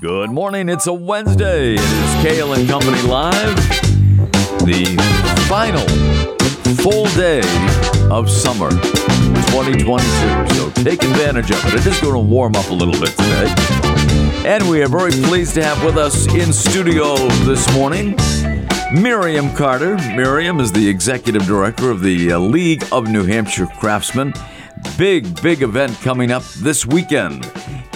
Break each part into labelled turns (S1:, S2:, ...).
S1: Good morning. It's a Wednesday. It is Cail and Company Live. The final full day of summer 2022. So take advantage of it. It is going to warm up a little bit today. And we are very pleased to have with us in studio this morning Miriam Carter. Miriam is the executive director of the uh, League of New Hampshire Craftsmen. Big, big event coming up this weekend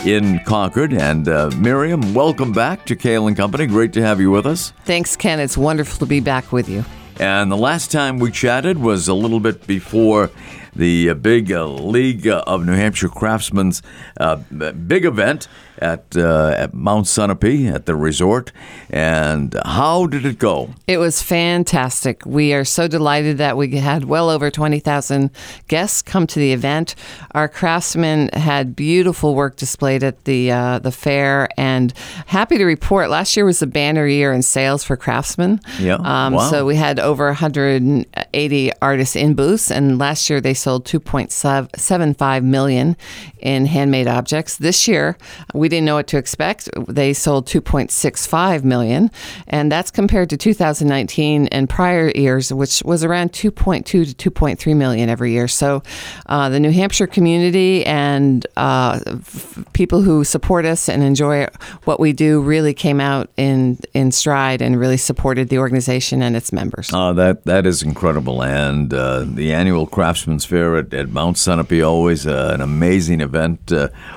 S1: in Concord. And uh, Miriam, welcome back to Cail and Company. Great to have you with us.
S2: Thanks, Ken. It's wonderful to be back with you.
S1: And the last time we chatted was a little bit before the uh, big uh, League of New Hampshire Craftsmen's uh, big event at, uh, at Mount Sunapee at the resort. And how did it go?
S2: It was fantastic. We are so delighted that we had well over 20,000 guests come to the event. Our craftsmen had beautiful work displayed at the uh, the fair, and happy to report last year was a banner year in sales for craftsmen.
S1: Yeah.
S2: Um,
S1: wow.
S2: So we had over 180 artists in booths, and last year they sold 2.75 million in handmade objects. This year, we didn't know what to expect. They sold 2.65 million, and that's compared to 2019 and prior years, which was around 2.2 to 2.3 million every year. So, uh, the New Hampshire community and uh, f- people who support us and enjoy what we do really came out in in stride and really supported the organization and its members.
S1: Uh, that that is incredible, and uh, the annual Craftsman's Fair at, at Mount Sunapee always uh, an amazing event.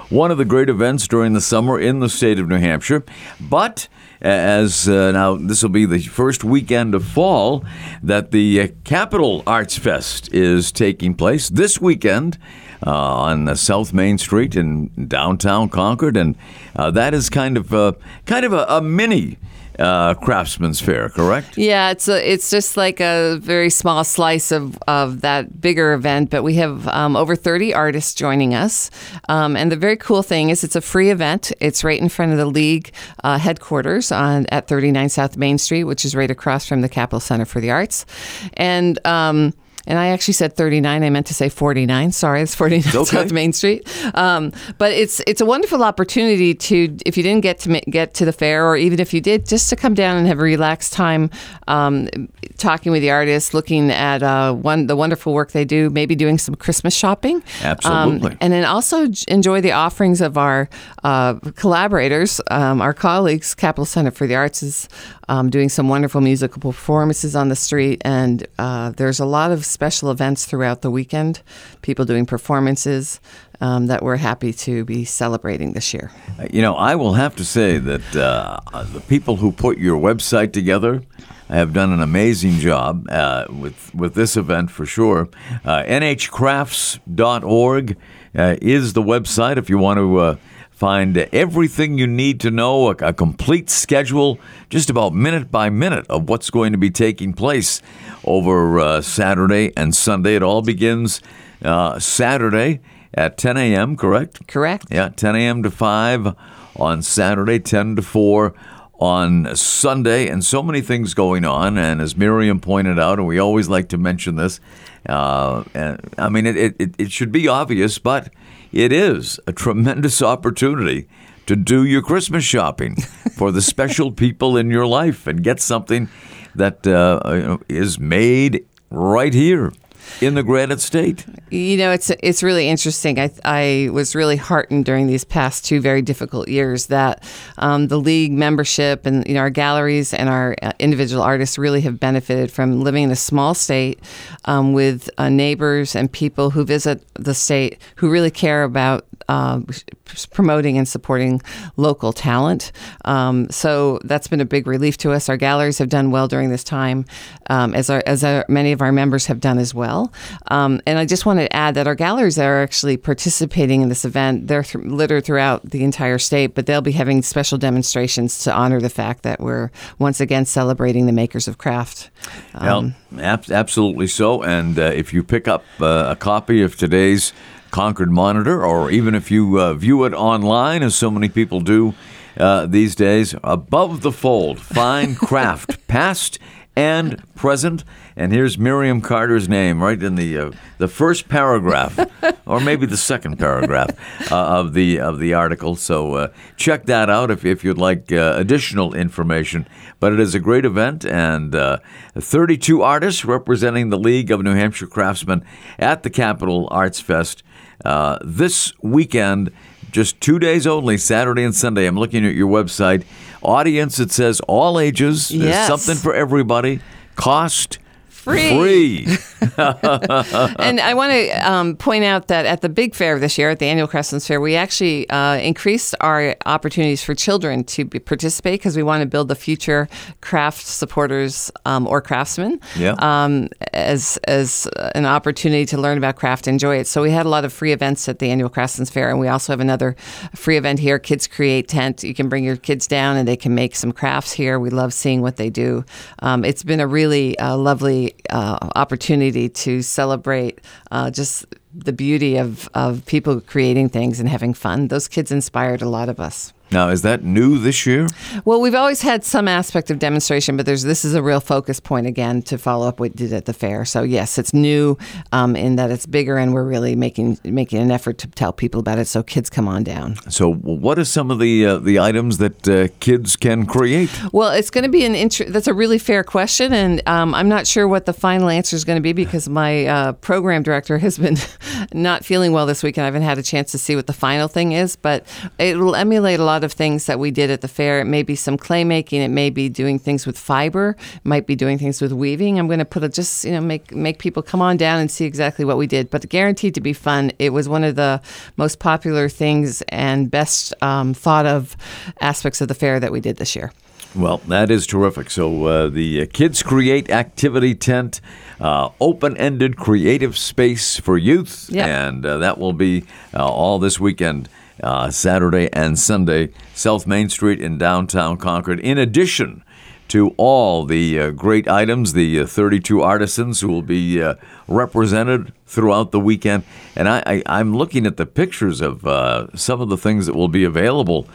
S1: Uh, one of the great events during the summer in the state of New Hampshire, but. As uh, now, this will be the first weekend of fall that the uh, Capital Arts Fest is taking place this weekend uh, on the South Main Street in downtown Concord, and uh, that is kind of uh, kind of a, a mini uh, Craftsman's Fair, correct?
S2: Yeah, it's a, it's just like a very small slice of, of that bigger event, but we have um, over 30 artists joining us. Um, and the very cool thing is it's a free event. It's right in front of the league uh, headquarters on at 39 South Main Street, which is right across from the Capitol Center for the Arts. And um, and I actually said 39. I meant to say 49. Sorry, it's 49
S1: okay.
S2: South Main Street. Um, but it's it's a wonderful opportunity to, if you didn't get to get to the fair, or even if you did, just to come down and have a relaxed time, um, talking with the artists, looking at uh, one the wonderful work they do, maybe doing some Christmas shopping.
S1: Absolutely.
S2: Um, and then also enjoy the offerings of our uh, collaborators, um, our colleagues. Capitol Center for the Arts is um, doing some wonderful musical performances on the street, and uh, there's a lot of special events throughout the weekend. People doing performances um, that we're happy to be celebrating this year.
S1: You know, I will have to say that uh, the people who put your website together have done an amazing job uh, with with this event for sure. Uh, NHCrafts.org uh, is the website if you want to. Uh, Find everything you need to know, a, complete schedule, just about minute by minute, of what's going to be taking place over uh, Saturday and Sunday. It all begins uh, Saturday at 10 a.m., correct?
S2: Correct.
S1: Yeah, 10 a.m. to 5 on Saturday, 10 to 4 on Sunday, and so many things going on. And as Miriam pointed out, and we always like to mention this, uh, I mean, it, it, it should be obvious, but it is a tremendous opportunity to do your Christmas shopping for the special people in your life and get something that uh, is made right here in the Granite State.
S2: You know, it's it's really interesting. I I was really heartened during these past two very difficult years that um, the league membership and you know our galleries and our uh, individual artists really have benefited from living in a small state um, with uh, neighbors and people who visit the state who really care about uh, promoting and supporting local talent. Um, so that's been a big relief to us. Our galleries have done well during this time, um, as our, as our, many of our members have done as well. Um, and I just want to add that our galleries are actually participating in this event. They're th- littered throughout the entire state, but they'll be having special demonstrations to honor the fact that we're once again celebrating the makers of craft.
S1: well, ab- absolutely so. And uh, if you pick up uh, a copy of today's Concord Monitor, or even if you uh, view it online, as so many people do uh, these days, above the fold, fine craft, past and present. And here's Miriam Carter's name right in the uh, the first paragraph, or maybe the second paragraph uh, of the of the article. So uh, check that out if, if you'd like uh, additional information. But it is a great event, and uh, 32 artists representing the League of New Hampshire Craftsmen at the Capital Arts Fest uh, this weekend. Just two days only, Saturday and Sunday. I'm looking at your website. Audience, it says all ages. There's
S2: Yes.
S1: something for everybody. Cost
S2: Free.
S1: free.
S2: and I want to um, point out that at the big fair this year, at the annual Craftsman's Fair, we actually uh, increased our opportunities for children to be, participate because we want to build the future craft supporters um, or craftsmen
S1: Yeah.
S2: um, as as an opportunity to learn about craft, and enjoy it. So we had a lot of free events at the annual Craftsman's Fair, and we also have another free event here, Kids Create Tent. You can bring your kids down and they can make some crafts here. We love seeing what they do. Um, it's been a really uh, lovely uh, opportunity to celebrate uh, just the beauty of, of people creating things and having fun. Those kids inspired a lot of us.
S1: Now, is that new this year?
S2: Well, we've always had some aspect of demonstration, but there's this is a real focus point again to follow up what we did at the fair. So yes, it's new um, in that it's bigger, and we're really making making an effort to tell people about it. So kids come on down.
S1: So, what are some of the uh, the items that uh, kids can create?
S2: Well, it's going to be an int- that's a really fair question, and um, I'm not sure what the final answer is going to be because my uh, program director has been not feeling well this week, and I haven't had a chance to see what the final thing is. But it will emulate a lot of things that we did at the fair. It may be some clay making, it may be doing things with fiber, it might be doing things with weaving. I'm going to put a just you know make make people come on down and see exactly what we did, but guaranteed to be fun. It was one of the most popular things and best um, thought of aspects of the fair that we did this year.
S1: Well, that is terrific. So, uh, the Kids Create Activity Tent, uh, open ended creative space for youth.
S2: Yep.
S1: And uh, that will be uh, all this weekend, uh, Saturday and Sunday, South Main Street in downtown Concord. In addition, to all the uh, great items, the uh, 32 artisans who will be uh, represented throughout the weekend. And I, I'm looking at the pictures of uh, some of the things that will be available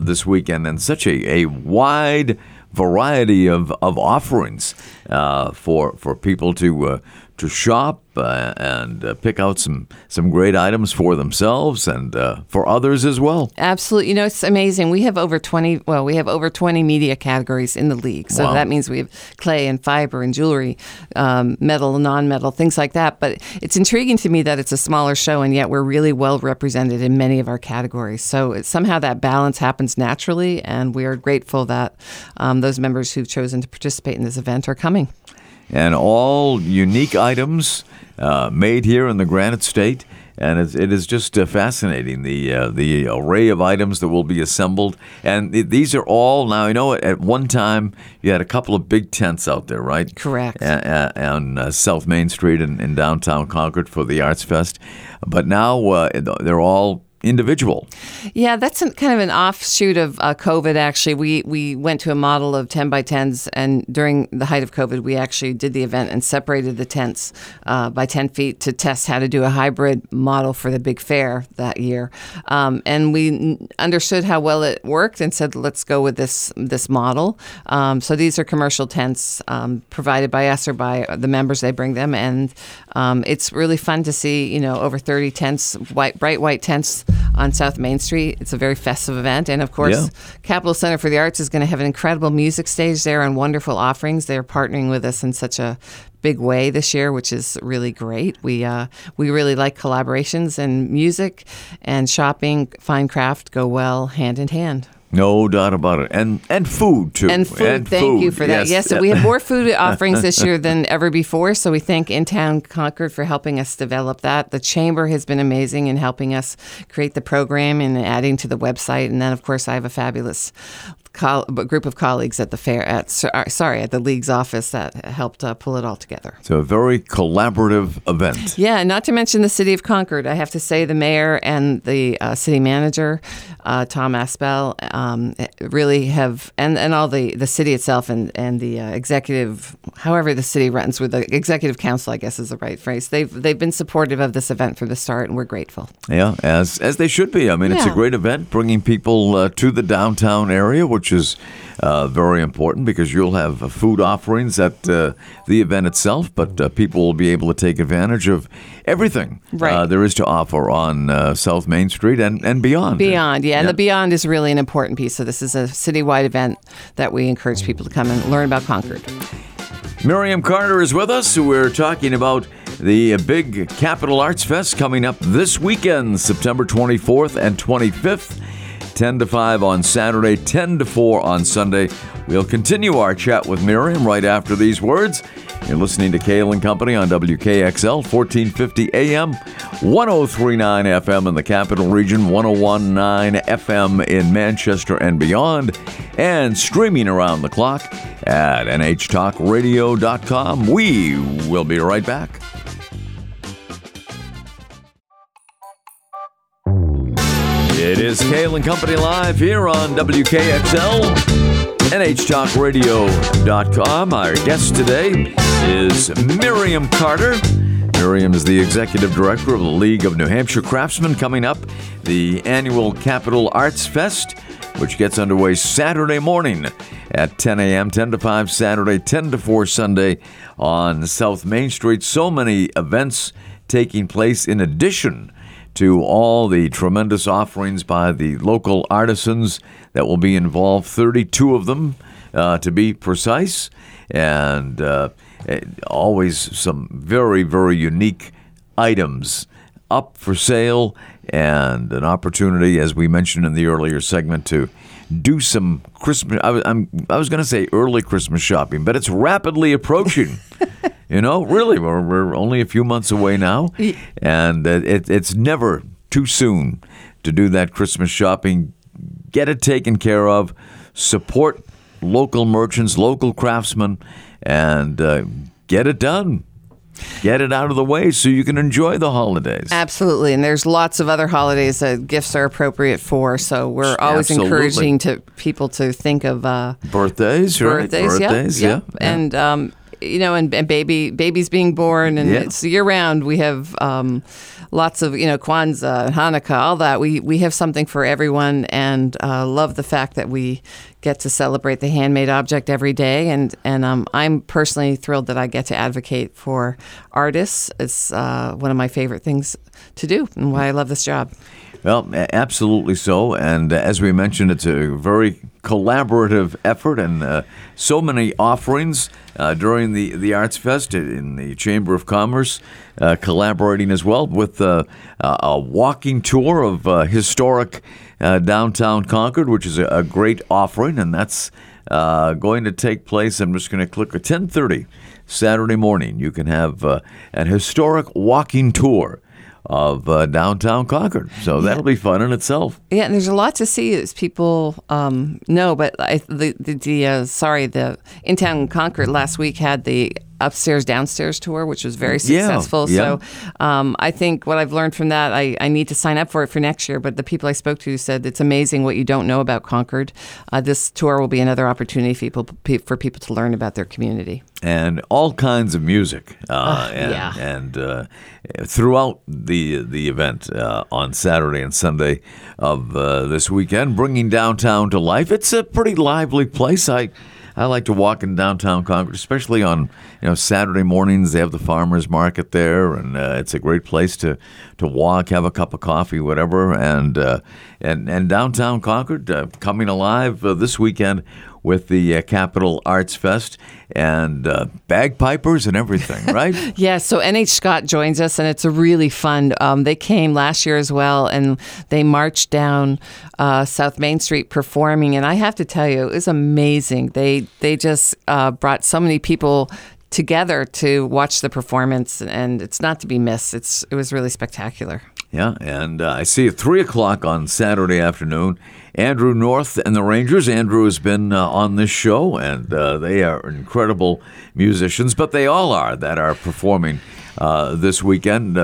S1: this weekend, and such a, a wide variety of, of offerings uh, for for people to uh, to shop uh, and uh, pick out some some great items for themselves and uh, for others as well.
S2: Absolutely. You know, it's amazing. We have over 20, well, we have over 20 media categories in the league. So
S1: Wow.
S2: that means we have clay and fiber and jewelry, um, metal, non metal, things like that. But it's intriguing to me that it's a smaller show and yet we're really well represented in many of our categories. So it, somehow that balance happens naturally. And we are grateful that um, those members who've chosen to participate in this event are coming.
S1: And all unique items uh, made here in the Granite State. And it's, it is just uh, fascinating the uh, the array of items that will be assembled, and th- these are all now. I know at- one time you had a couple of big tents out there, right?
S2: Correct.
S1: A- a- on uh, South Main Street in, in downtown Concord for the Arts Fest, but now uh, they're all individual.
S2: Yeah, that's an, kind of an offshoot of uh, COVID. Actually, we we went to a model of ten by tens, and during the height of COVID, we actually did the event and separated the tents uh, by ten feet to test how to do a hybrid model for the big fair that year. Um, and we understood how well it worked, and said, let's go with this this model. Um, so these are commercial tents um, provided by us or by the members. They bring them, and um, it's really fun to see. You know, over thirty tents, white bright white tents on South Main Street. It's a very festive event. And of course,
S1: Yeah.
S2: Capitol Center for the Arts is going to have an incredible music stage there and wonderful offerings. They're partnering with us in such a big way this year, which is really great. We uh, we really like collaborations and music and shopping, fine craft go well hand in hand.
S1: No doubt about it, and and food too,
S2: And food, thank
S1: food,
S2: you for that. Yes, we have more food offerings this year than ever before. So we thank In Town Concord for helping us develop that. The Chamber has been amazing in helping us create the program and adding to the website. And then, of course, I have a fabulous group of colleagues at the fair, at uh, sorry, at the league's office that helped uh, pull it all together.
S1: So a very collaborative event.
S2: Yeah, not to mention the city of Concord. I have to say the mayor and the uh, city manager, uh, Tom Aspell, um, really have, and, and all the, the city itself and, and the uh, executive, however the city runs with the executive council, I guess is the right phrase. They've they've been supportive of this event from the start, and we're grateful.
S1: Yeah, as as they should be. I mean, it's a great event, bringing people uh, to the downtown area, which is uh, very important because you'll have uh, food offerings at uh, the event itself, but uh, people will be able to take advantage of everything
S2: Right.
S1: uh, there is to offer on uh, South Main Street and, and beyond.
S2: Beyond, yeah, and the Beyond is really an important piece. So this is a citywide event that we encourage people to come and learn about Concord.
S1: Miriam Carter is with us. We're talking about the big Capital Arts Fest coming up this weekend, September 24th and 25th, 10 to 5 on Saturday, 10 to 4 on Sunday. We'll continue our chat with Miriam right after these words. You're listening to Cail and Company on WKXL, 1450 AM, 1039 FM in the capital region, 1019 FM in Manchester and beyond, and streaming around the clock at nhtalkradio.com. We will be right back. It is Cail and Company Live here on WKXL, NHTalkRadio.com. Our guest today is Miriam Carter. Miriam is the executive director of the League of New Hampshire Craftsmen. Coming up, the annual Capital Arts Fest, which gets underway Saturday morning at 10 a.m., 10 to 5 Saturday, 10 to 4 Sunday on South Main Street. So many events taking place in addition to all the tremendous offerings by the local artisans that will be involved, 32 of them uh, to be precise, and uh, eh, always some very, very unique items up for sale and an opportunity, as we mentioned in the earlier segment, to do some Christmas. I, I'm, I was going to say early Christmas shopping, but it's rapidly approaching. you know, really, we're, we're only a few months away now, and it, it's never too soon to do that Christmas shopping. Get it taken care of. Support local merchants, local craftsmen, and uh, get it done. Get it out of the way so you can enjoy the holidays.
S2: Absolutely, and there's lots of other holidays that gifts are appropriate for. So we're always
S1: Absolutely.
S2: encouraging to people to think of uh,
S1: Birthdays, right?
S2: birthdays, yeah,
S1: Birthdays,
S2: yeah,
S1: yeah. yeah.
S2: and um, you know, and, and baby babies being born, and it's year round. We have um, lots of you know Kwanzaa, Hanukkah, all that. We we have something for everyone, and uh, love the fact that we get to celebrate the handmade object every day. And and um, I'm personally thrilled that I get to advocate for artists. It's uh, one of my favorite things to do, and why I love this job.
S1: Well, absolutely so. And uh, as we mentioned, it's a very collaborative effort and uh, so many offerings uh, during the, the Arts Fest in the Chamber of Commerce, uh, collaborating as well with uh, a walking tour of uh, historic downtown Concord, which is a, a great offering. And that's going to take place. I'm just going to click at 1030 Saturday morning. You can have an historic walking tour of uh, downtown Concord. So that'll be fun in itself.
S2: Yeah, and there's a lot to see as people um, know. But I, the the, the uh, sorry, the in town Concord last week had the upstairs downstairs tour, which was very successful.
S1: yeah.
S2: So um, I think what I've learned from that, I, I need to sign up for it for next year. But the people I spoke to said it's amazing what you don't know about Concord. Uh, this tour will be another opportunity for people for people to learn about their community.
S1: And all kinds of music, uh, and,
S2: yeah.
S1: and uh, throughout the the event uh, on Saturday and Sunday of uh, this weekend, bringing downtown to life. It's a pretty lively place. I I like to walk in downtown Concord, especially on you know Saturday mornings. They have the farmers market there, and uh, it's a great place to, to walk, have a cup of coffee, whatever. And uh, and and downtown Concord uh, coming alive uh, this weekend with the uh, Capital Arts Fest and uh, bagpipers and everything, right?
S2: Yeah, so NHSCOT joins us, and it's a really fun. Um, they came last year as well, and they marched down uh, South Main Street performing. And I have to tell you, it was amazing. They they just uh, brought so many people together to watch the performance, and it's not to be missed. It's it was really spectacular.
S1: Yeah, and uh, I see at 3 o'clock on Saturday afternoon, Andrew North and the Rangers. Andrew has been uh, on this show, and uh, they are incredible musicians, but they all are that are performing uh, this weekend.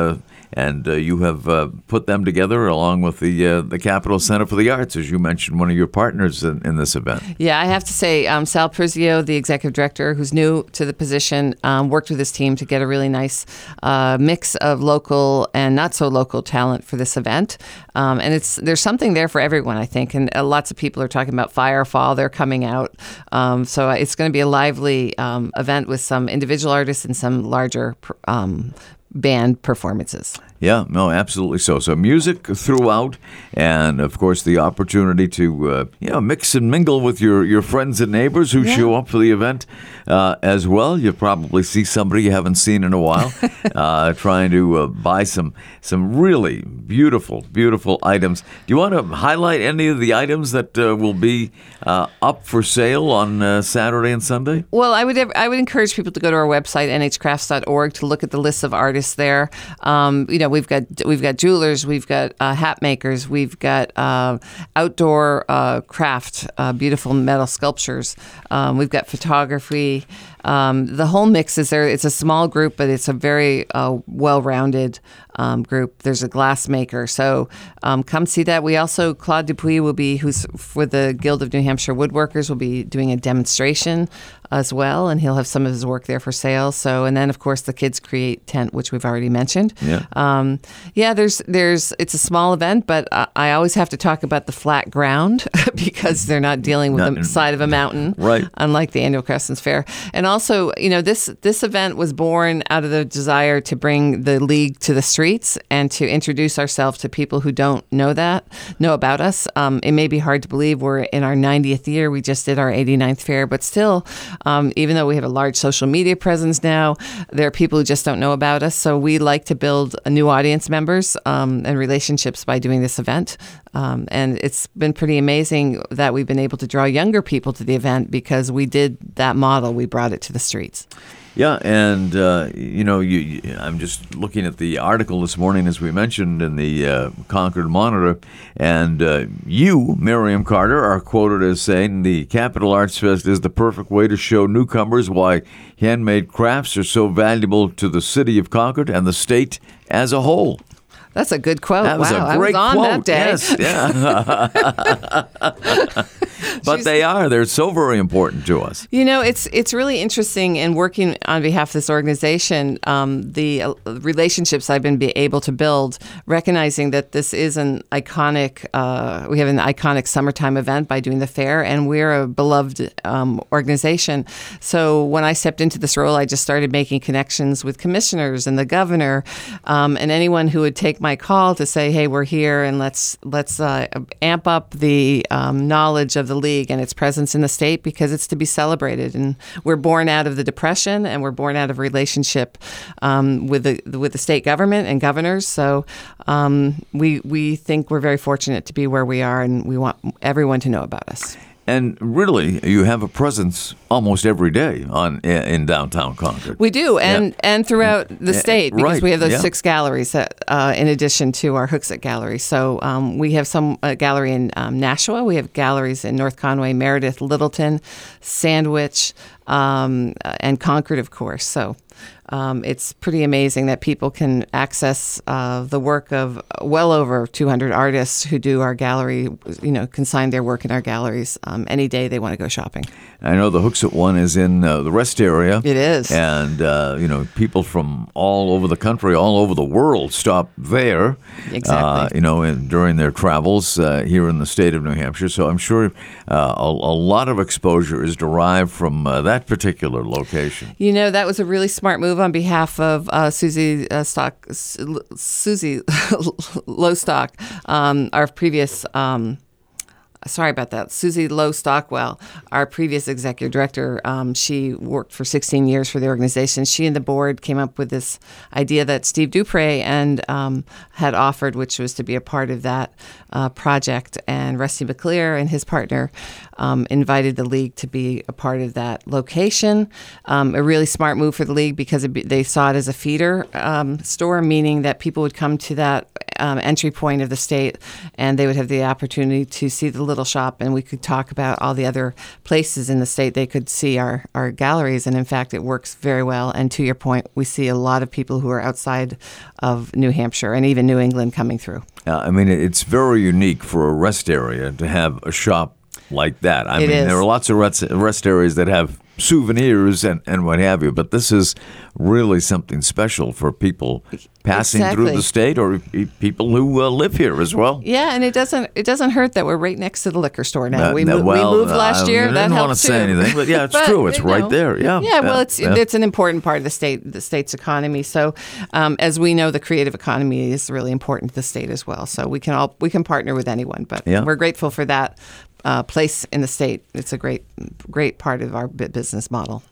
S1: Uh, and uh, you have uh, put them together along with the uh, the Capitol Center for the Arts, as you mentioned, one of your partners in, in this event.
S2: Yeah, I have to say, um, Sal Prizio, the executive director, who's new to the position, um, worked with his team to get a really nice uh, mix of local and not so local talent for this event. Um, and it's there's something there for everyone, I think. And uh, lots of people are talking about Firefall; they're coming out, um, so it's going to be a lively um, event with some individual artists and some larger um, band performances.
S1: Yeah, no, absolutely so. So music throughout, and of course the opportunity to uh, you know mix and mingle with your, your friends and neighbors who yeah. show up for the event uh, as well. You probably see somebody you haven't seen in a while, uh, trying to uh, buy some some really beautiful, beautiful items. Do you want to highlight any of the items that uh, will be uh, up for sale on Saturday and Sunday?
S2: Well, I would I would encourage people to go to our website nhcrafts.org to look at the list of artists there. Um, you know we've got we've got jewelers, we've got uh, hat makers, we've got uh, outdoor uh, craft, uh, beautiful metal sculptures. Um, we've got photography. Um, the whole mix is there. It's a small group, but it's a very uh, well-rounded um, group. There's a glass maker, so um, come see that. We also Claude Dupuis will be, who's for the Guild of New Hampshire Woodworkers, will be doing a demonstration as well, and he'll have some of his work there for sale. So, and then of course the Kids Create tent, which we've already mentioned.
S1: Yeah, um,
S2: yeah. There's there's it's a small event, but I, I always have to talk about the flat ground because they're not dealing with not, the side of a mountain,
S1: right?
S2: Unlike the annual Craftsman's Fair, and also you know this this event was born out of the desire to bring the league to the streets and to introduce ourselves to people who don't know that know about us. Um, it may be hard to believe we're in our 90th year. We just did our 89th fair, but still um, even though we have a large social media presence now, there are people who just don't know about us. So we like to build new audience members um, and relationships by doing this event. Um, and it's been pretty amazing that we've been able to draw younger people to the event because we did that model. We brought it to the streets.
S1: Yeah, and uh, you know, you, you, I'm just looking at the article this morning, as we mentioned in the uh, Concord Monitor, and uh, you, Miriam Carter, are quoted as saying the Capital Arts Fest is the perfect way to show newcomers why handmade crafts are so valuable to the city of Concord and the state as a whole.
S2: That's a good quote.
S1: That was
S2: wow,
S1: a great
S2: was on
S1: quote.
S2: That day.
S1: Yes, yeah. but they are. They're so very important to us.
S2: You know, it's it's really interesting in working on behalf of this organization. Um, the uh, relationships I've been able to build, recognizing that this is an iconic. Uh, we have an iconic summertime event by doing the fair, and we're a beloved um, organization. So when I stepped into this role, I just started making connections with commissioners and the governor, um, and anyone who would take my call to say, "Hey, we're here, and let's let's uh, amp up the um, knowledge of the league and its presence in the state because it's to be celebrated." And we're born out of the depression, and we're born out of relationship um, with the with the state government and governors. So um, we we think we're very fortunate to be where we are, and we want everyone to know about us.
S1: And really, you have a presence almost every day on in downtown Concord.
S2: We do, and yeah. and throughout the state because
S1: right.
S2: we have those
S1: yeah.
S2: six galleries that, uh, in addition to our Hooksett Gallery. So um, we have some uh, gallery in um, Nashua. We have galleries in North Conway, Meredith, Littleton, Sandwich, um, and Concord, of course. So um, it's pretty amazing that people can access uh, the work of well over 200 artists who do our gallery, you know, consign their work in our galleries um, any day they want to go shopping.
S1: I know the Hooksett one is in uh, the rest area.
S2: It is.
S1: And, uh, you know, people from all over the country, all over the world stop there.
S2: Exactly.
S1: Uh, you know, in, during their travels uh, here in the state of New Hampshire. So I'm sure uh, a, a, lot of exposure is derived from that particular location.
S2: You know, that was a really smart move on behalf of uh, Susie uh, Stock, Susie Lowstock, um, our previous. Um, sorry about that. Susie Lowe Stockwell, our previous executive director, um, she worked for 16 years for the organization. She and the board came up with this idea that Steve Duprey and um, had offered, which was to be a part of that uh, project. And Rusty McLear and his partner um, invited the league to be a part of that location. Um, a really smart move for the league because they saw it as a feeder um, store, meaning that people would come to that um, entry point of the state, and they would have the opportunity to see the little shop, and we could talk about all the other places in the state. They could see our, our galleries, and in fact, it works very well. And to your point, we see a lot of people who are outside of New Hampshire and even New England coming through.
S1: Uh, I mean, it's very unique for a rest area to have a shop like that. I
S2: It
S1: mean,
S2: is.
S1: there are lots of rest, rest areas that have souvenirs and, and what have you, but this is really something special for people passing through the state or people who uh, live here as well.
S2: Yeah, and it doesn't it doesn't hurt that we're right next to the liquor store now.
S1: Uh,
S2: we,
S1: no,
S2: mo-
S1: well,
S2: we moved last
S1: I
S2: year.
S1: didn't
S2: that
S1: wanna say anything, but yeah, it's
S2: But,
S1: true. It's
S2: you
S1: right there. Yeah,
S2: yeah. Well, it's
S1: yeah.
S2: it's an important part of the state the state's economy. So, um, as we know, the creative economy is really important to the state as well. So we can all we can partner with anyone, but
S1: Yeah.
S2: we're grateful for that uh, place in the state. It's a great great part of our business model.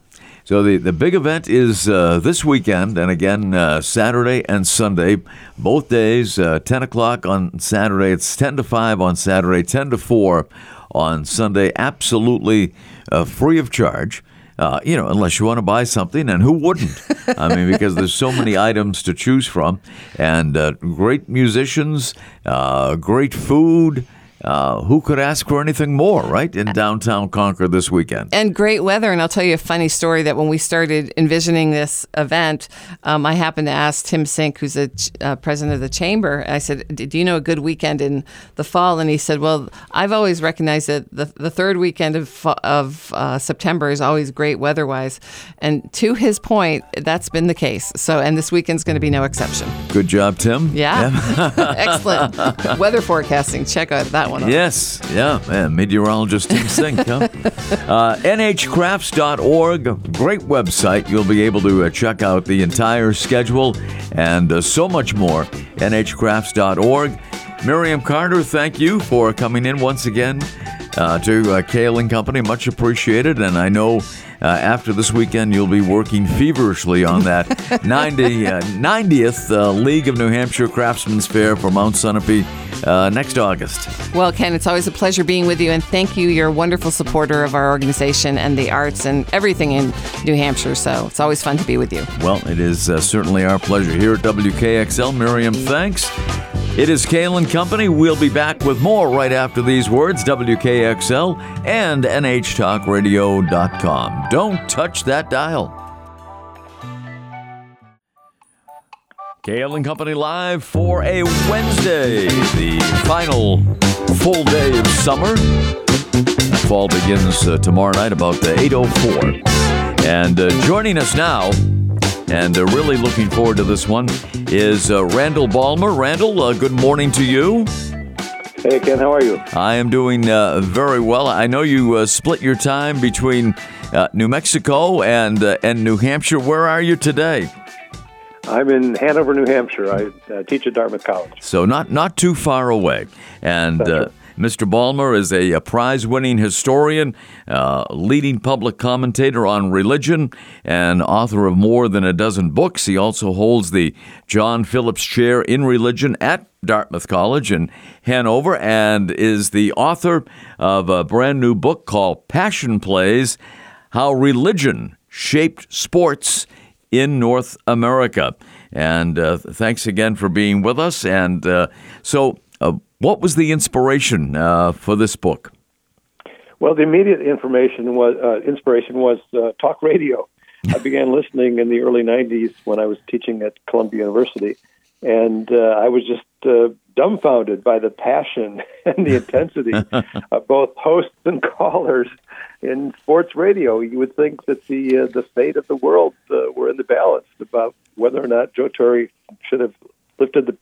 S1: So the, the big event is uh, this weekend, and again uh, Saturday and Sunday, both days. Uh, Ten o'clock on Saturday. It's ten to five on Saturday. Ten to four on Sunday. Absolutely uh, free of charge. Uh, you know, unless you want to buy something, and who wouldn't? I mean, because there's so many items to choose from, and uh, great musicians, uh, great food. Uh, who could ask for anything more, right? In downtown Concord this weekend.
S2: and great weather. And I'll tell you a funny story that when we started envisioning this event, um, I happened to ask Tim Sink, who's the ch- uh, president of the chamber. I said, "Do you know a good weekend in the fall?" And he said, "Well, I've always recognized that the, the third weekend of of uh, September is always great weather-wise." And to his point, that's been the case. So, and this weekend's going to be no exception.
S1: Good job, Tim.
S2: Yeah, excellent weather forecasting. Check out that one.
S1: Yes, yeah, man. Meteorologist Tim Sink, huh? uh, NHCrafts.org, great website. You'll be able to uh, check out the entire schedule and uh, so much more. NHCrafts.org. Miriam Carter, thank you for coming in once again uh, to uh, Cail and Company. Much appreciated. And I know uh, after this weekend, you'll be working feverishly on that 90, uh, 90th uh, League of New Hampshire Craftsman's Fair for Mount Sunapee uh, next August.
S2: Well, Ken, it's always a pleasure being with you, and thank you. You're a wonderful supporter of our organization and the arts and everything in New Hampshire. So it's always fun to be with you.
S1: Well, it is uh, certainly our pleasure here at WKXL. Miriam, thanks. It is Cail and Company. We'll be back with more right after these words WKXL and NHTalkRadio.com. Don't touch that dial. Cail and Company live for a Wednesday, the final full day of summer. Fall begins uh, tomorrow night about uh, 8.04. And uh, joining us now, and uh, really looking forward to this one, is uh, Randall Balmer. Randall, uh, good morning to you.
S3: Hey Ken, how are you?
S1: I am doing uh, very well. I know you uh, split your time between uh, New Mexico and uh, and New Hampshire. Where are you today?
S3: I'm in Hanover, New Hampshire. I uh, teach at Dartmouth College.
S1: So not not too far away. And uh, Mr. Balmer is a, a prize-winning historian, uh, leading public commentator on religion, and author of more than a dozen books. He also holds the John Phillips Chair in Religion at Dartmouth College in Hanover, and is the author of a brand new book called Passion Plays: How Religion Shaped Sports in North America. And uh, thanks again for being with us. And uh, so, uh, what was the inspiration uh, for this book?
S3: Well, the immediate information was uh, inspiration was uh, talk radio. I began listening in the early '90s when I was teaching at Columbia University, and I was just dumbfounded by the passion and the intensity of both hosts and callers in sports radio. You would think that the uh, the fate of the world uh, were in the balance about whether or not Joe Torre should have lifted the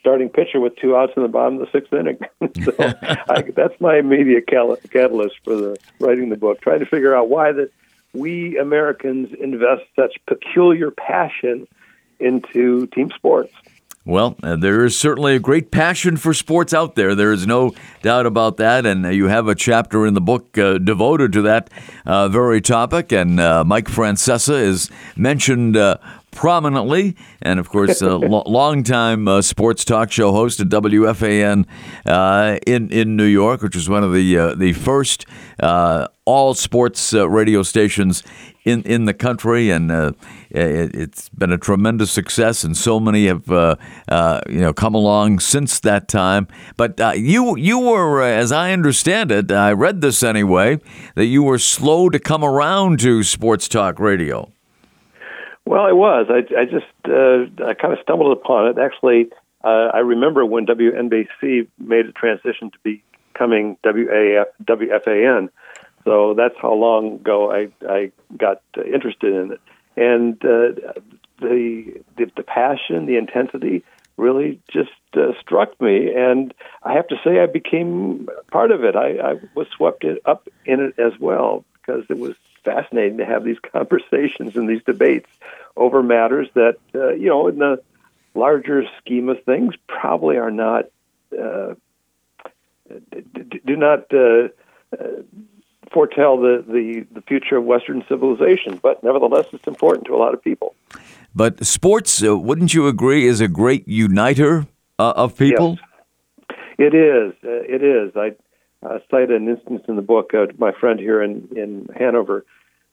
S3: starting pitcher with two outs in the bottom of the sixth inning. so I, that's my immediate cal- catalyst for the writing the book, trying to figure out why that we Americans invest such peculiar passion into team sports.
S1: Well, uh, there is certainly a great passion for sports out there. There is no doubt about that. And uh, you have a chapter in the book uh, devoted to that uh, very topic. And uh, Mike Francesa is mentioned uh, prominently, and of course, a lo- longtime uh, sports talk show host at WFAN uh, in in New York, which was one of the uh, the first uh, all sports uh, radio stations in in the country, and uh, it, has been a tremendous success, and so many have uh, uh, you know come along since that time. But uh, you you were, uh, as I understand it, I read this anyway, that you were slow to come around to sports talk radio.
S3: Well, I was. I, I just uh, I kind of stumbled upon it. Actually, I remember when WNBC made a transition to becoming WAF, WFAN so that's how long ago I I got interested in it, and uh, the, the the passion, the intensity, really just uh, struck me, and I have to say I became part of it. I, I was swept up in it as well because it was fascinating to have these conversations and these debates over matters that uh, you know in the larger scheme of things probably are not uh, do not uh, uh, foretell the, the, the future of Western civilization, but nevertheless, it's important to a lot of people.
S1: But sports, uh, wouldn't you agree, is a great uniter uh, of people?
S3: Yes. It is. Uh, it is. I uh, cite an instance in the book of my friend here in, in Hanover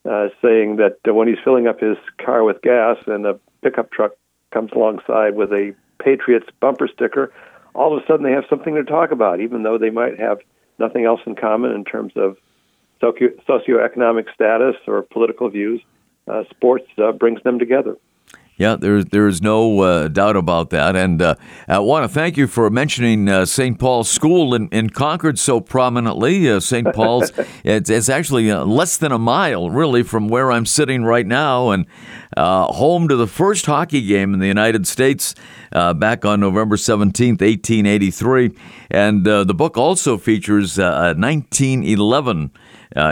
S3: uh, saying that uh, when he's filling up his car with gas and a pickup truck comes alongside with a Patriots bumper sticker, all of a sudden they have something to talk about, even though they might have nothing else in common in terms of socioeconomic status or political views, uh, sports uh, brings them together.
S1: Yeah, there's there's no uh, doubt about that, and uh, I want to thank you for mentioning uh, St. Paul's School in, in Concord so prominently. Uh, St. Paul's, it's, it's actually uh, less than a mile, really, from where I'm sitting right now, and uh, home to the first hockey game in the United States back on November 17th, 1883. And the book also features a 1911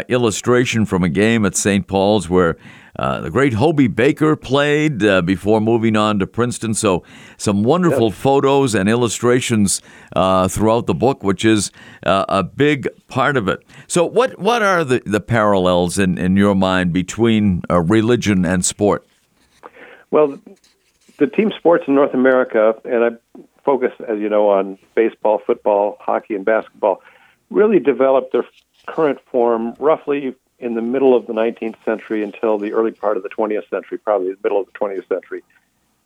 S1: illustration from a game at St. Paul's where uh, the great Hobey Baker played uh, before moving on to Princeton. So, some wonderful yep. photos and illustrations uh, throughout the book, which is uh, a big part of it. So, what, what are the, the parallels in, in your mind between uh, religion and sport?
S3: Well, the team sports in North America, and I focus, as you know, on baseball, football, hockey, and basketball, really developed their current form roughly in the middle of the 19th century until the early part of the 20th century, probably the middle of the 20th century.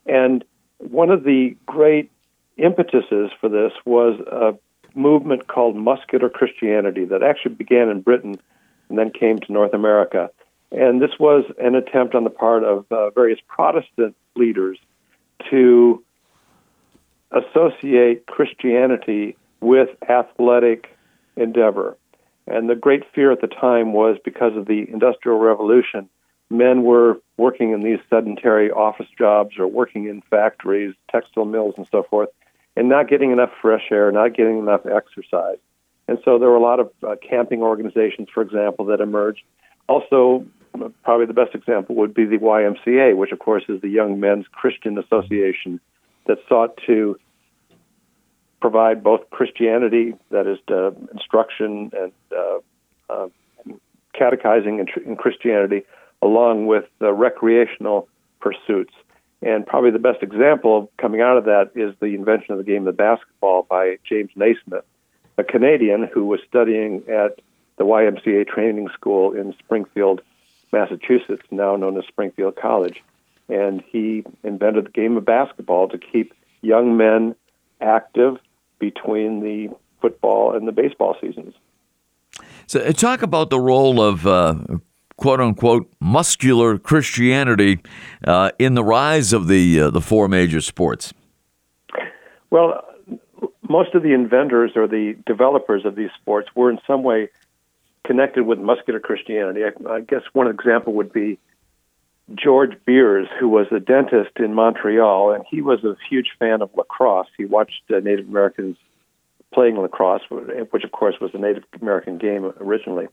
S3: And one of the great impetuses for this was a movement called muscular Christianity that actually began in Britain and then came to North America. And this was an attempt on the part of uh, various Protestant leaders to associate Christianity with athletic endeavor. And the great fear at the time was because of the Industrial Revolution, men were working in these sedentary office jobs or working in factories, textile mills, and so forth, and not getting enough fresh air, not getting enough exercise. And so there were a lot of uh, camping organizations, for example, that emerged. Also, probably the best example would be the YMCA, which, of course, is the Young Men's Christian Association that sought to provide both Christianity, that is, uh, instruction and uh, uh, catechizing in, in, Christianity, along with recreational pursuits. And probably the best example coming out of that is the invention of the game of basketball by James Naismith, a Canadian who was studying at the YMCA training school in Springfield, Massachusetts, now known as Springfield College. And he invented the game of basketball to keep young men active between the football and the baseball seasons.
S1: So, uh, talk about the role of uh, quote unquote muscular Christianity uh, in the rise of the uh, the four major sports.
S3: Well, most of the inventors or the developers of these sports were in some way connected with muscular Christianity. I, I guess one example would be George Beers, who was a dentist in Montreal, and he was a huge fan of lacrosse. He watched uh, Native Americans playing lacrosse, which of course was a Native American game originally.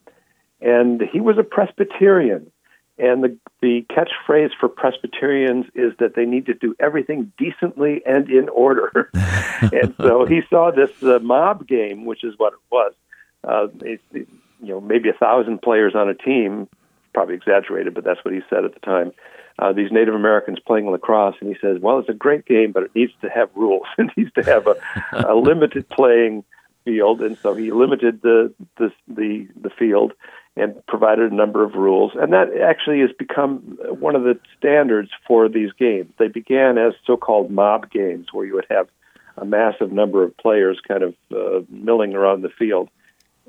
S3: And he was a Presbyterian. And the, the catchphrase for Presbyterians is that they need to do everything decently and in order. and so he saw this uh, mob game, which is what it was. Uh, it, it, you know, maybe a thousand players on a team probably exaggerated, but that's what he said at the time. uh, these Native Americans playing lacrosse, and he says, "Well, it's a great game, but it needs to have rules. it needs to have a, a limited playing field." And so he limited the the the, the field and provided a number of rules, and that actually has become one of the standards for these games. They began as so-called mob games, where you would have a massive number of players kind of uh, milling around the field.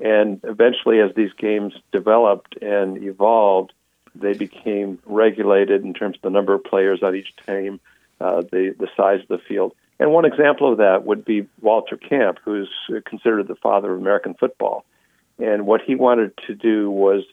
S3: And eventually, as these games developed and evolved, they became regulated in terms of the number of players on each team, uh, the the size of the field. And one example of that would be Walter Camp, who's considered the father of American football. And what he wanted to do was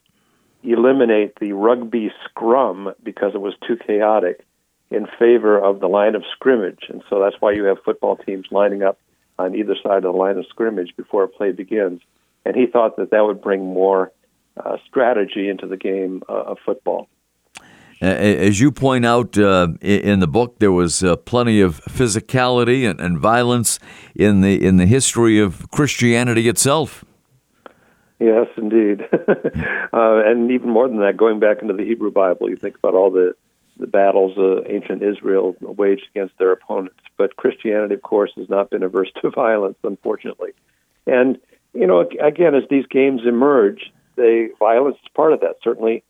S3: eliminate the rugby scrum because it was too chaotic in favor of the line of scrimmage. And so that's why you have football teams lining up on either side of the line of scrimmage before a play begins. And he thought that that would bring more uh, strategy into the game uh, of football.
S1: As you point out uh, in the book, there was uh, plenty of physicality and, and, violence in the in the history of Christianity itself.
S3: Yes, indeed, uh, and even more than that, going back into the Hebrew Bible, you think about all the the battles uh, ancient Israel waged against their opponents. But Christianity, of course, has not been averse to violence, unfortunately. And you know, again, as these games emerge, the violence is part of that. Certainly,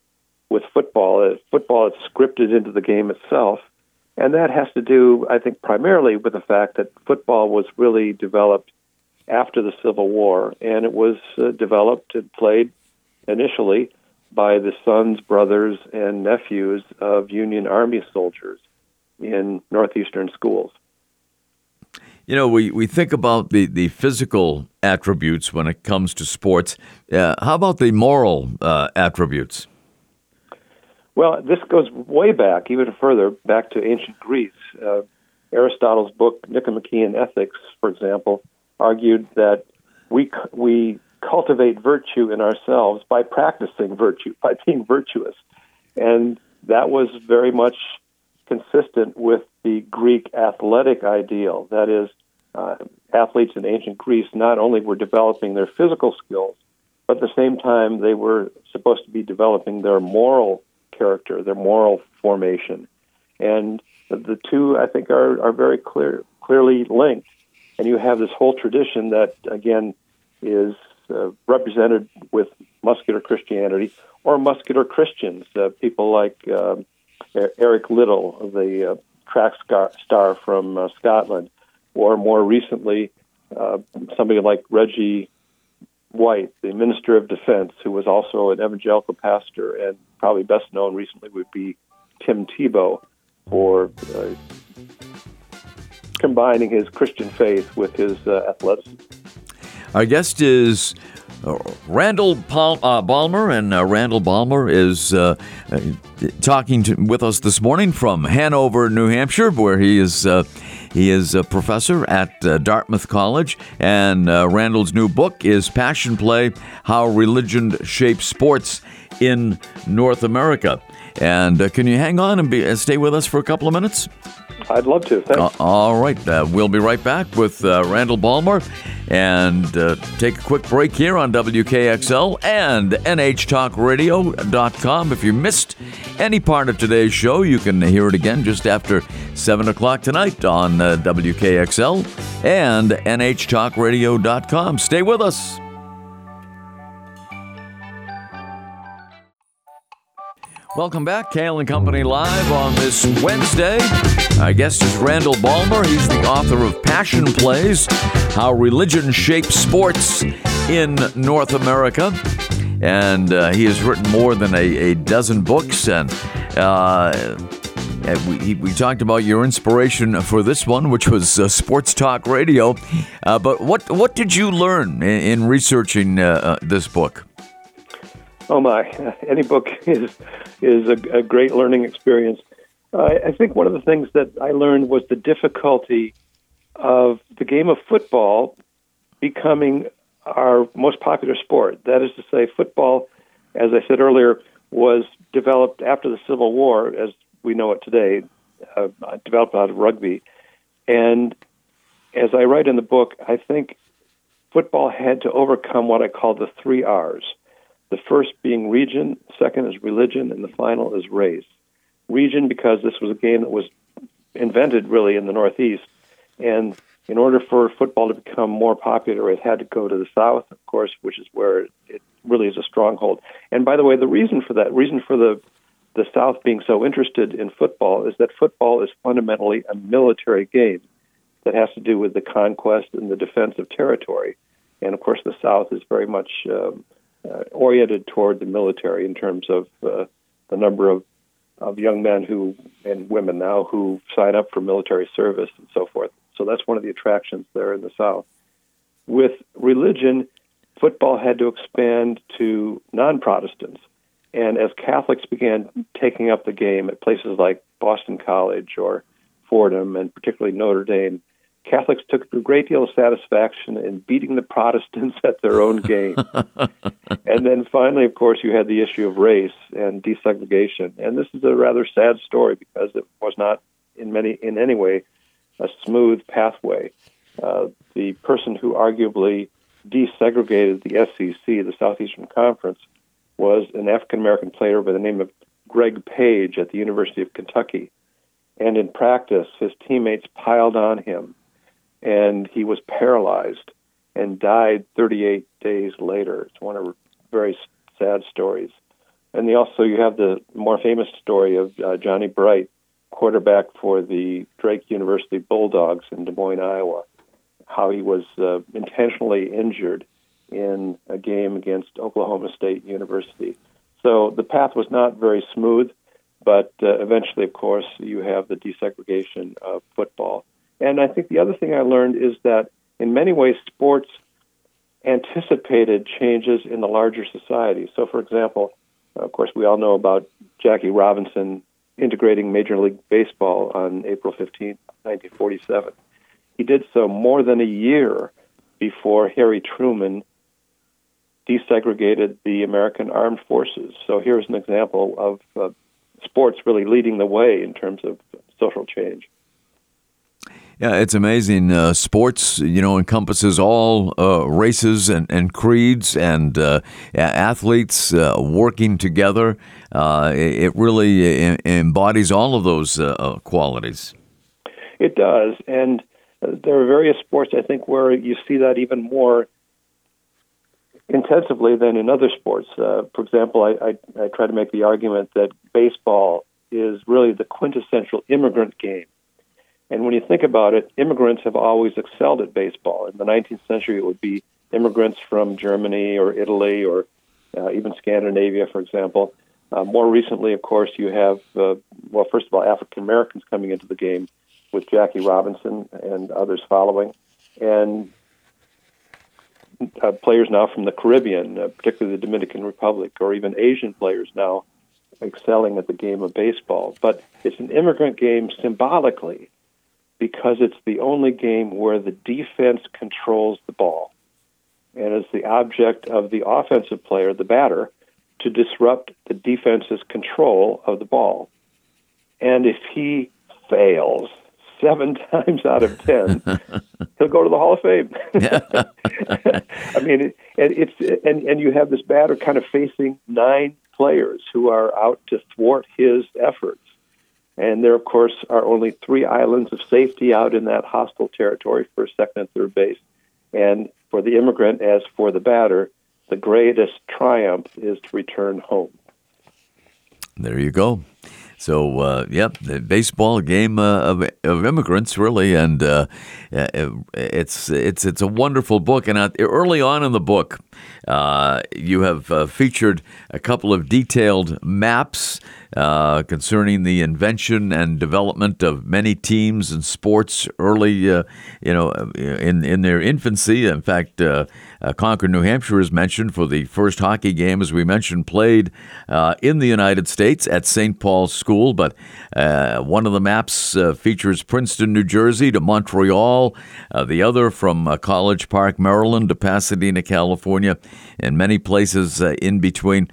S3: with football, uh, football is scripted into the game itself, and that has to do, I think, primarily with the fact that football was really developed after the Civil War, and it was uh, developed and played initially by the sons, brothers, and nephews of Union Army soldiers in northeastern schools.
S1: You know, we, we think about the, the physical attributes when it comes to sports. Uh, how about the moral uh, attributes?
S3: Well, this goes way back, even further, back to ancient Greece. Uh, Aristotle's book, Nicomachean Ethics, for example, argued that we, we cultivate virtue in ourselves by practicing virtue, by being virtuous. And that was very much consistent with the Greek athletic ideal. That is, uh, athletes in ancient Greece not only were developing their physical skills, but at the same time they were supposed to be developing their moral character, their moral formation. And the two, I think, are, are very clear, clearly linked. And you have this whole tradition that, again, is uh, represented with muscular Christianity or muscular Christians. Uh, people like uh, Eric Liddell, the uh, track star from uh, Scotland, or more recently, uh, somebody like Reggie White, the Minister of Defense, who was also an evangelical pastor, and probably best known recently would be Tim Tebow for combining his Christian faith with his athleticism.
S1: Our guest is uh, Randall Pal- uh, Balmer, and uh, Randall Balmer is uh, uh, talking to, with us this morning from Hanover, New Hampshire, where he is uh, he is a professor at Dartmouth College. And Randall's new book is Passion Play: How Religion Shapes Sports in North America. And can you hang on and be, stay with us for a couple of minutes?
S3: I'd love to.
S1: Uh, all right. Uh, we'll be right back with uh, Randall Balmer and uh, take a quick break here on WKXL and NHTalkRadio.com. If you missed any part of today's show, you can hear it again just after 7 o'clock tonight on uh, WKXL and NHTalkRadio.com. Stay with us. Welcome back, Cail and Company Live on this Wednesday. Our guest is Randall Balmer. He's the author of Passion Plays How Religion Shapes Sports in North America. And uh, he has written more than a, a dozen books. And uh, we, we talked about your inspiration for this one, which was uh, Sports Talk Radio. Uh, but what, what did you learn in, in researching uh, uh, this book?
S3: Oh my! Any book is is a, a great learning experience. Uh, I think one of the things that I learned was the difficulty of the game of football becoming our most popular sport. That is to say, football, as I said earlier, was developed after the Civil War, as we know it today, uh, developed out of rugby. And as I write in the book, I think football had to overcome what I call the three R's the first being region, second is religion, and the final is race. Region because this was a game that was invented really in the Northeast. And in order for football to become more popular, it had to go to the South, of course, which is where it really is a stronghold. And by the way, the reason for that, reason for the the South being so interested in football is that football is fundamentally a military game that has to do with the conquest and the defense of territory. And of course, the South is very much um, uh, oriented toward the military in terms of uh, the number of, of young men who and women now who sign up for military service and so forth. So that's one of the attractions there in the South. With religion, football had to expand to non Protestants. And as Catholics began taking up the game at places like Boston College or Fordham, and particularly Notre Dame, Catholics took a great deal of satisfaction in beating the Protestants at their own game. and then finally, of course, you had the issue of race and desegregation. And this is a rather sad story because it was not in many in any way a smooth pathway. Uh, the person who arguably desegregated the SEC, the Southeastern Conference, was an African American player by the name of Greg Page at the University of Kentucky. And in practice, his teammates piled on him, and he was paralyzed and died 38 days later. It's one of very sad stories. And also, you have the more famous story of uh, Johnny Bright, quarterback for the Drake University Bulldogs in Des Moines, Iowa, how he was uh, intentionally injured in a game against Oklahoma State University. So the path was not very smooth, but uh, eventually, of course, you have the desegregation of football. And I think the other thing I learned is that in many ways, sports anticipated changes in the larger society. So, for example, of course, we all know about Jackie Robinson integrating Major League Baseball on April 15, 1947. He did so more than a year before Harry Truman desegregated the American armed forces. So here's an example of uh, sports really leading the way in terms of social change.
S1: Yeah, it's amazing. Uh, sports, you know, encompasses all uh, races and, and creeds and uh, athletes uh, working together. Uh, it really embodies all of those uh, qualities.
S3: It does. And there are various sports, I think, where you see that even more intensively than in other sports. for example, I, I, I try to make the argument that baseball is really the quintessential immigrant game and when you think about it, immigrants have always excelled at baseball. In the 19th century, it would be immigrants from Germany or Italy or uh, even Scandinavia, for example. Uh, more recently, of course, you have, uh, well, first of all, African Americans coming into the game with Jackie Robinson and others following. And uh, players now from the Caribbean, uh, particularly the Dominican Republic, or even Asian players now excelling at the game of baseball. But it's an immigrant game symbolically because it's the only game where the defense controls the ball. And it's the object of the offensive player, the batter, to disrupt the defense's control of the ball. And if he fails seven times out of ten, he'll go to the Hall of Fame. I mean, it, it's and and you have this batter kind of facing nine players who are out to thwart his efforts. And there, of course, are only three islands of safety out in that hostile territory for second and third base. And for the immigrant, as for the batter, the greatest triumph is to return home.
S1: There you go. So, uh, yep, the baseball game uh, of, of immigrants, really, and uh, it's it's it's a wonderful book. And early on in the book, uh, you have uh, featured a couple of detailed maps uh, concerning the invention and development of many teams and sports early, uh, you know, in in their infancy. In fact, uh, uh, Concord, New Hampshire is mentioned for the first hockey game, as we mentioned, played uh, in the United States at St. Paul's School. But one of the maps features Princeton, New Jersey to Montreal, the other from College Park, Maryland to Pasadena, California, and many places in between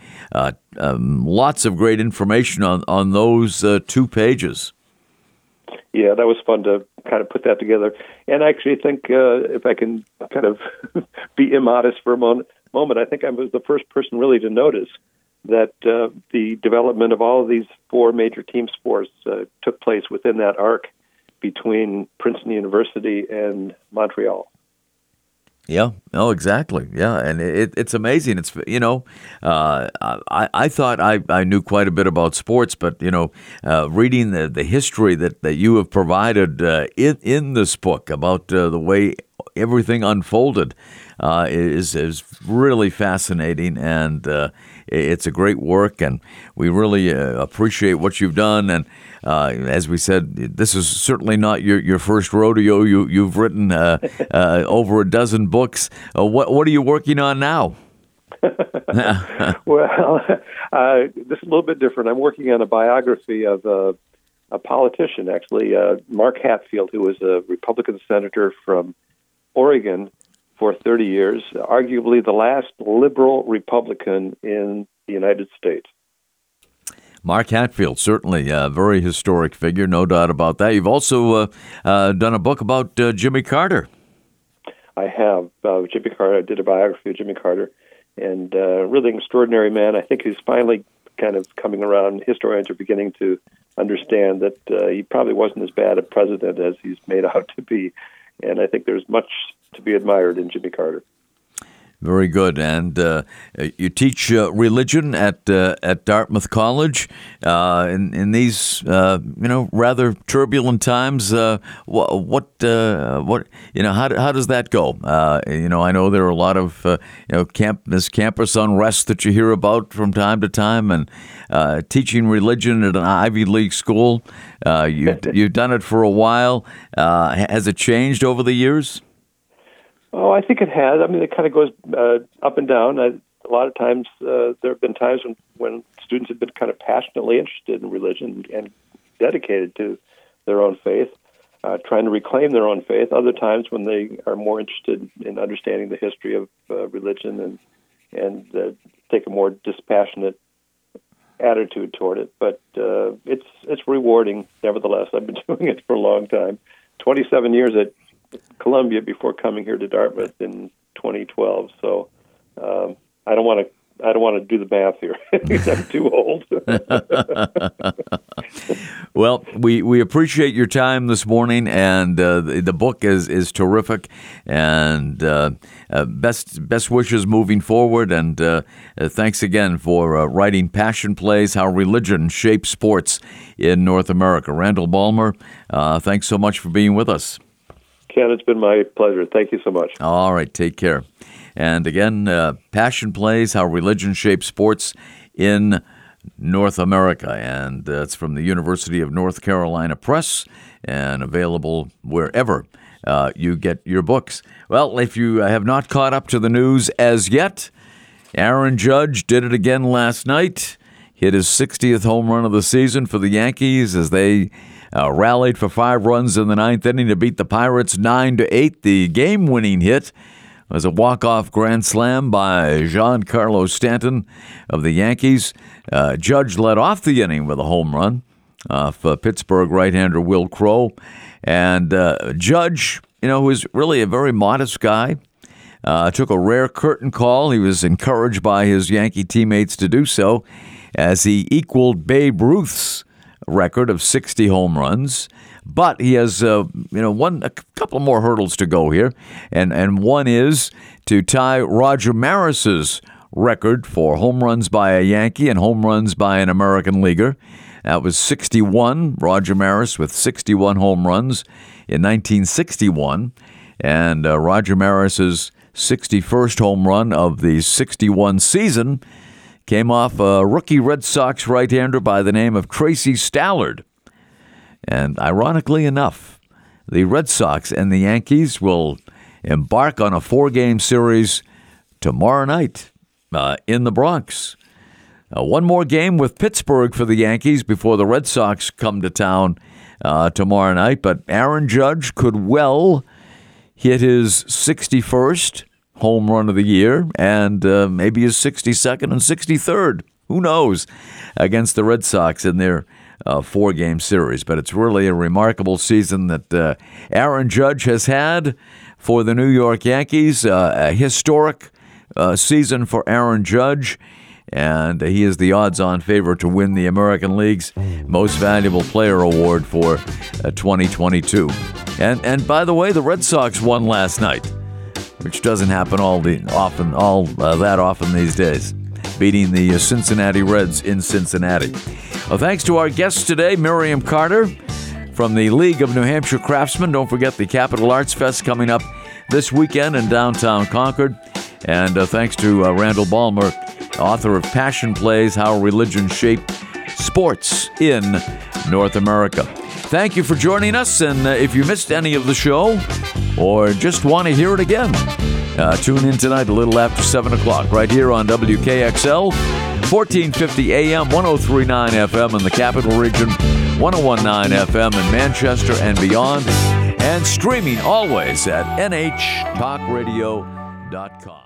S1: um, lots of great information on on those uh, two pages.
S3: Yeah, that was fun to kind of put that together. And I actually think uh, if I can kind of be immodest for a moment, moment, I think I was the first person really to notice that uh, the development of all of these four major team sports uh, took place within that arc between Princeton University and Montreal.
S1: Yeah. Oh, exactly. Yeah, and it, it's amazing. It's you know, uh, I I thought I, I knew quite a bit about sports, but you know, uh, reading the, the history that, that you have provided uh, in in this book about uh, the way everything unfolded uh, is is really fascinating, and uh, it's a great work, and we really uh, appreciate what you've done. And uh, as we said, this is certainly not your, your first rodeo. You you've written uh, uh, over a dozen books. what what are you working on now?
S3: well, this is a little bit different. I'm working on a biography of a politician, actually, Mark Hatfield, who was a Republican senator from Oregon for 30 years, arguably the last liberal Republican in the United States.
S1: Mark Hatfield, certainly a very historic figure, no doubt about that. You've also uh, uh, done a book about uh, Jimmy Carter.
S3: I have. Uh, Jimmy Carter, I did a biography of Jimmy Carter, and uh, really an extraordinary man. I think he's finally kind of coming around. Historians are beginning to understand that uh, he probably wasn't as bad a president as he's made out to be. And I think there's much to be admired in Jimmy Carter.
S1: Very good. And uh, you teach uh, religion at uh, at Dartmouth College uh, in in these uh, you know rather turbulent times. Uh, what what what you know how how does that go? you know I know there are a lot of you know campus campus unrest that you hear about from time to time, and teaching religion at an Ivy League school. you you've done it for a while. has it changed over the years?
S3: Oh, I think it has. I mean, it kind of goes uh, up and down. I, a lot of times, uh, there have been times when, when students have been kind of passionately interested in religion and dedicated to their own faith, uh, trying to reclaim their own faith. Other times when they are more interested in understanding the history of uh, religion and and uh, take a more dispassionate attitude toward it. But uh, it's it's rewarding, nevertheless. I've been doing it for a long time, 27 years at Columbia before coming here to Dartmouth in 2012. So um, I don't want to. I don't want to do the math here. I'm too old.
S1: well, we, we appreciate your time this morning, and uh, the, the, book is, is terrific. And uh, uh, best best wishes moving forward. And uh, uh, thanks again for uh, writing Passion Plays: How Religion Shapes Sports in North America. Randall Balmer, thanks so much for being with us.
S3: Ken, it's been my pleasure. Thank you so much.
S1: All right, take care. And again, uh, Passion Plays How Religion Shapes Sports in North America. And that's from the University of North Carolina Press and available wherever uh, you get your books. Well, if you have not caught up to the news as yet, Aaron Judge did it again last night. Hit his 60th home run of the season for the Yankees as they uh, rallied for five runs in the ninth inning to beat the Pirates nine to eight. The game-winning hit was a walk-off grand slam by Giancarlo Stanton of the Yankees. Uh, Judge led off the inning with a home run for Pittsburgh right-hander Will Crowe, and uh, Judge, you know, was really a very modest guy. Uh, took a rare curtain call. He was encouraged by his Yankee teammates to do so as he equaled Babe Ruth's record of 60 home runs. But he has, uh, you know, one a couple more hurdles to go here, and and one is to tie Roger Maris's record for home runs by a Yankee and home runs by an American leaguer. That was 61. Roger Maris with 61 home runs in 1961, and uh, Roger Maris's 61st home run of the 61 season came off a rookie Red Sox right hander by the name of Tracy Stallard. And ironically enough, the Red Sox and the Yankees will embark on a four game series tomorrow night uh, in the Bronx. Uh, one more game with Pittsburgh for the Yankees before the Red Sox come to town uh, tomorrow night. But Aaron Judge could well hit his 61st home run of the year and uh, maybe his 62nd and 63rd. Who knows? Against the Red Sox in their uh, four game series. But it's really a remarkable season that uh, Aaron Judge has had for the New York Yankees. Uh, a historic uh, season for Aaron Judge. and he is the odds on favorite to win the American League's Most Valuable Player Award for uh, 2022. And, and by the way, the Red Sox won last night, which doesn't happen all the often all uh, that often these days, beating the uh, Cincinnati Reds in Cincinnati. Well, thanks to our guests today, Miriam Carter from the League of New Hampshire Craftsmen. Don't forget the Capital Arts Fest coming up this weekend in downtown Concord. And uh, thanks to uh, Randall Balmer, author of Passion Plays How Religion Shaped Sports in North America. Thank you for joining us. And uh, if you missed any of the show or just want to hear it again, uh, tune in tonight a little after 7 o'clock right here on WKXL, 1450 AM, 1039 FM in the capital region, 1019 FM in Manchester and beyond, and streaming always at nhtalkradio.com.